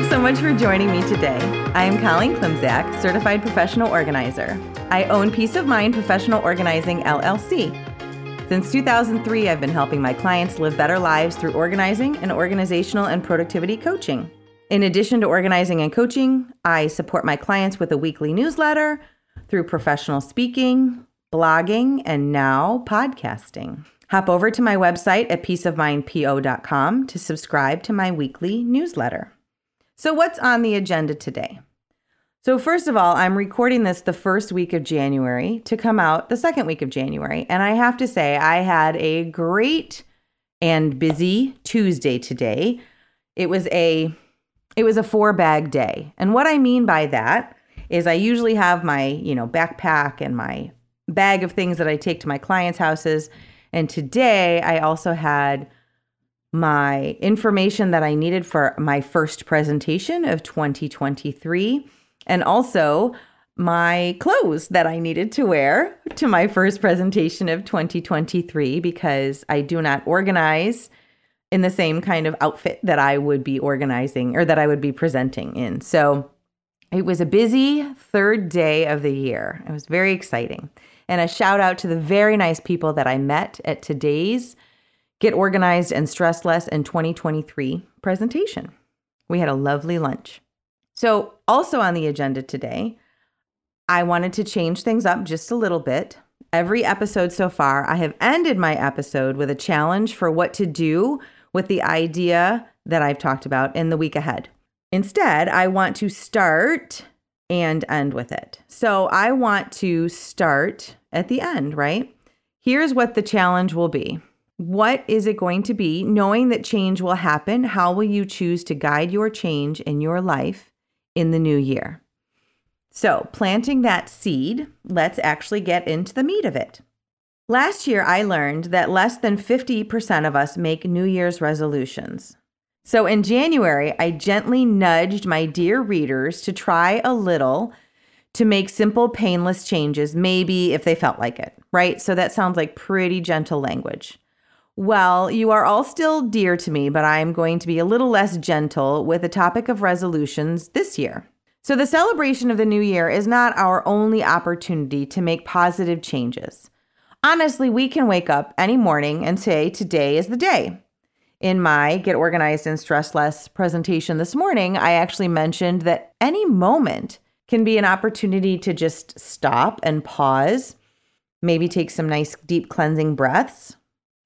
Thanks so much for joining me today. I am Colleen Klimczak, Certified Professional Organizer. I own Peace of Mind Professional Organizing LLC. Since 2003, I've been helping my clients live better lives through organizing and organizational and productivity coaching. In addition to organizing and coaching, I support my clients with a weekly newsletter through professional speaking, blogging, and now podcasting. Hop over to my website at peaceofmindpo.com to subscribe to my weekly newsletter. So, what's on the agenda today? So, first of all, I'm recording this the first week of January to come out the second week of January. And I have to say, I had a great and busy Tuesday today. It was a it was a four bag day. And what I mean by that is I usually have my, you know, backpack and my bag of things that I take to my clients' houses. And today I also had my information that I needed for my first presentation of 2023 and also my clothes that I needed to wear to my first presentation of 2023 because I do not organize in the same kind of outfit that I would be organizing or that I would be presenting in. So it was a busy third day of the year. It was very exciting. And a shout out to the very nice people that I met at today's Get Organized and Stress Less in 2023 presentation. We had a lovely lunch. So, also on the agenda today, I wanted to change things up just a little bit. Every episode so far, I have ended my episode with a challenge for what to do with the idea that I've talked about in the week ahead. Instead, I want to start and end with it. So, I want to start at the end, right? Here's what the challenge will be. What is it going to be? Knowing that change will happen, how will you choose to guide your change in your life in the new year. So, planting that seed, let's actually get into the meat of it. Last year, I learned that less than 50% of us make New Year's resolutions. So, in January, I gently nudged my dear readers to try a little to make simple, painless changes, maybe if they felt like it, right? So, that sounds like pretty gentle language. Well, you are all still dear to me, but I am going to be a little less gentle with the topic of resolutions this year. So, the celebration of the new year is not our only opportunity to make positive changes. Honestly, we can wake up any morning and say, Today is the day. In my Get Organized and Stress Less presentation this morning, I actually mentioned that any moment can be an opportunity to just stop and pause, maybe take some nice deep cleansing breaths,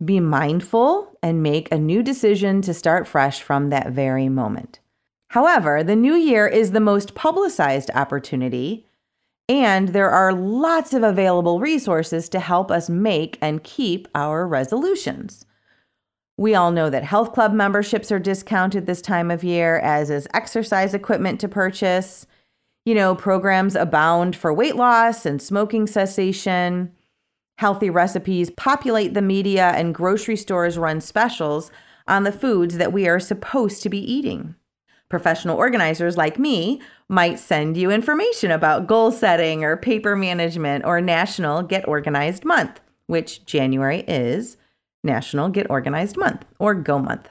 be mindful and make a new decision to start fresh from that very moment. However, the new year is the most publicized opportunity, and there are lots of available resources to help us make and keep our resolutions. We all know that health club memberships are discounted this time of year, as is exercise equipment to purchase. You know, programs abound for weight loss and smoking cessation. Healthy recipes populate the media, and grocery stores run specials on the foods that we are supposed to be eating. Professional organizers like me might send you information about goal setting or paper management or National Get Organized Month, which January is National Get Organized Month or Go Month.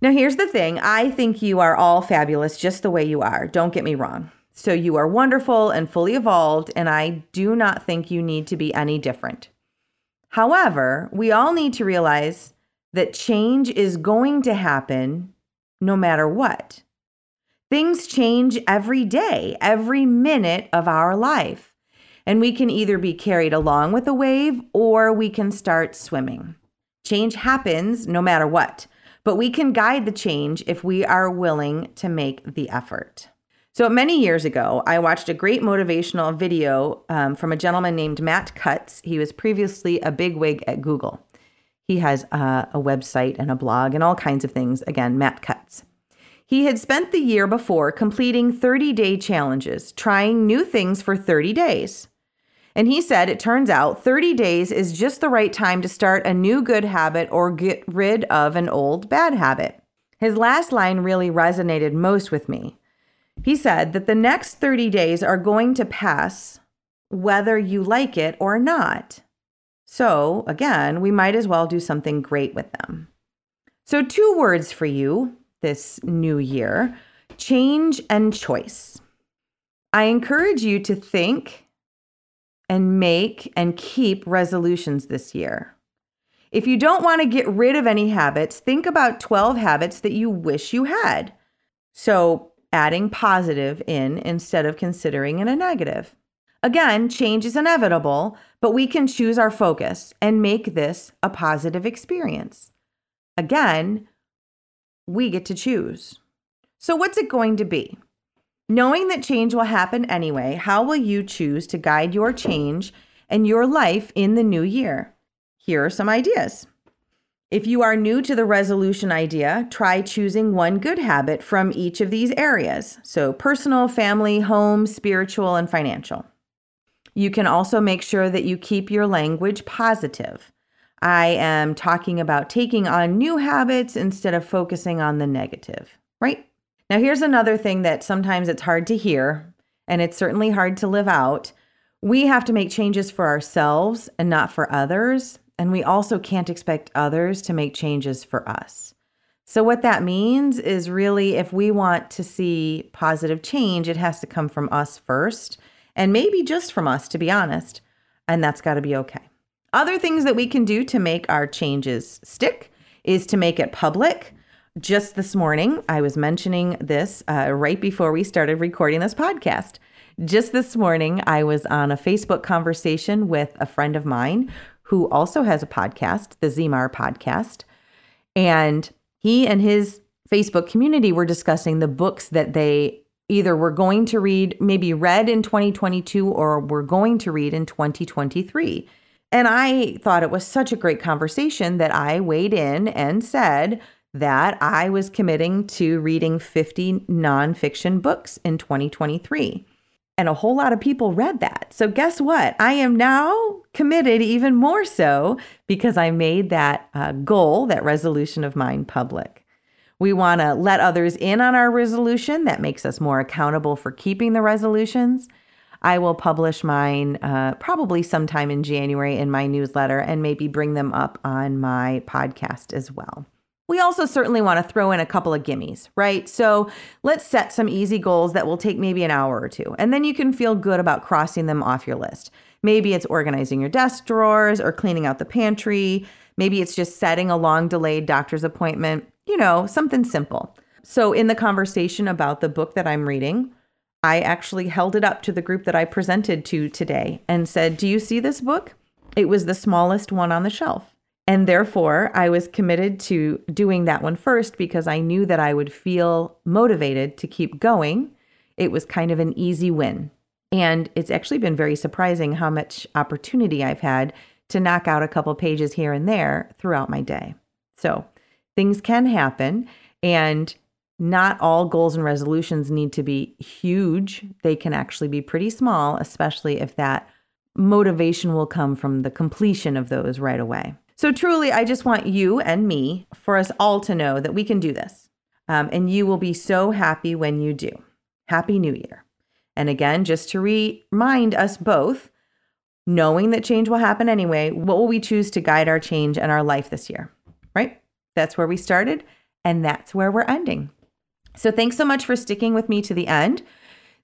Now, here's the thing I think you are all fabulous just the way you are. Don't get me wrong. So, you are wonderful and fully evolved, and I do not think you need to be any different. However, we all need to realize that change is going to happen no matter what. Things change every day, every minute of our life. And we can either be carried along with the wave or we can start swimming. Change happens no matter what, but we can guide the change if we are willing to make the effort. So, many years ago, I watched a great motivational video um, from a gentleman named Matt Cutts. He was previously a bigwig at Google. He has uh, a website and a blog and all kinds of things. Again, Matt Cutts. He had spent the year before completing 30 day challenges, trying new things for 30 days. And he said it turns out 30 days is just the right time to start a new good habit or get rid of an old bad habit. His last line really resonated most with me. He said that the next 30 days are going to pass whether you like it or not. So, again, we might as well do something great with them. So, two words for you this new year change and choice. I encourage you to think and make and keep resolutions this year. If you don't want to get rid of any habits, think about 12 habits that you wish you had. So, adding positive in instead of considering it a negative. Again, change is inevitable, but we can choose our focus and make this a positive experience. Again, we get to choose. So, what's it going to be? Knowing that change will happen anyway, how will you choose to guide your change and your life in the new year? Here are some ideas. If you are new to the resolution idea, try choosing one good habit from each of these areas. So, personal, family, home, spiritual, and financial. You can also make sure that you keep your language positive. I am talking about taking on new habits instead of focusing on the negative, right? Now, here's another thing that sometimes it's hard to hear, and it's certainly hard to live out. We have to make changes for ourselves and not for others. And we also can't expect others to make changes for us. So, what that means is really if we want to see positive change, it has to come from us first, and maybe just from us, to be honest. And that's got to be okay. Other things that we can do to make our changes stick is to make it public. Just this morning, I was mentioning this uh, right before we started recording this podcast. Just this morning, I was on a Facebook conversation with a friend of mine who also has a podcast, the Zmar podcast. And he and his Facebook community were discussing the books that they either were going to read, maybe read in 2022, or were going to read in 2023. And I thought it was such a great conversation that I weighed in and said that I was committing to reading 50 nonfiction books in 2023. And a whole lot of people read that. So, guess what? I am now committed even more so because I made that uh, goal, that resolution of mine public. We want to let others in on our resolution. That makes us more accountable for keeping the resolutions. I will publish mine uh, probably sometime in January in my newsletter and maybe bring them up on my podcast as well. We also certainly want to throw in a couple of gimmies, right? So let's set some easy goals that will take maybe an hour or two, and then you can feel good about crossing them off your list. Maybe it's organizing your desk drawers or cleaning out the pantry. Maybe it's just setting a long delayed doctor's appointment, you know, something simple. So, in the conversation about the book that I'm reading, I actually held it up to the group that I presented to today and said, Do you see this book? It was the smallest one on the shelf. And therefore, I was committed to doing that one first because I knew that I would feel motivated to keep going. It was kind of an easy win. And it's actually been very surprising how much opportunity I've had to knock out a couple pages here and there throughout my day. So things can happen. And not all goals and resolutions need to be huge. They can actually be pretty small, especially if that motivation will come from the completion of those right away. So, truly, I just want you and me, for us all to know that we can do this. Um, and you will be so happy when you do. Happy New Year. And again, just to remind us both, knowing that change will happen anyway, what will we choose to guide our change and our life this year? Right? That's where we started, and that's where we're ending. So, thanks so much for sticking with me to the end.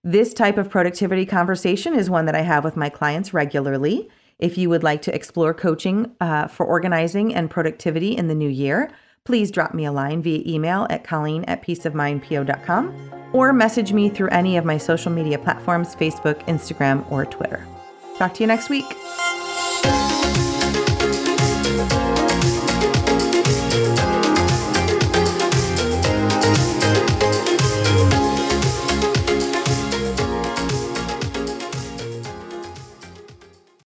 This type of productivity conversation is one that I have with my clients regularly. If you would like to explore coaching uh, for organizing and productivity in the new year, please drop me a line via email at colleen at peaceofmindpo.com or message me through any of my social media platforms Facebook, Instagram, or Twitter. Talk to you next week.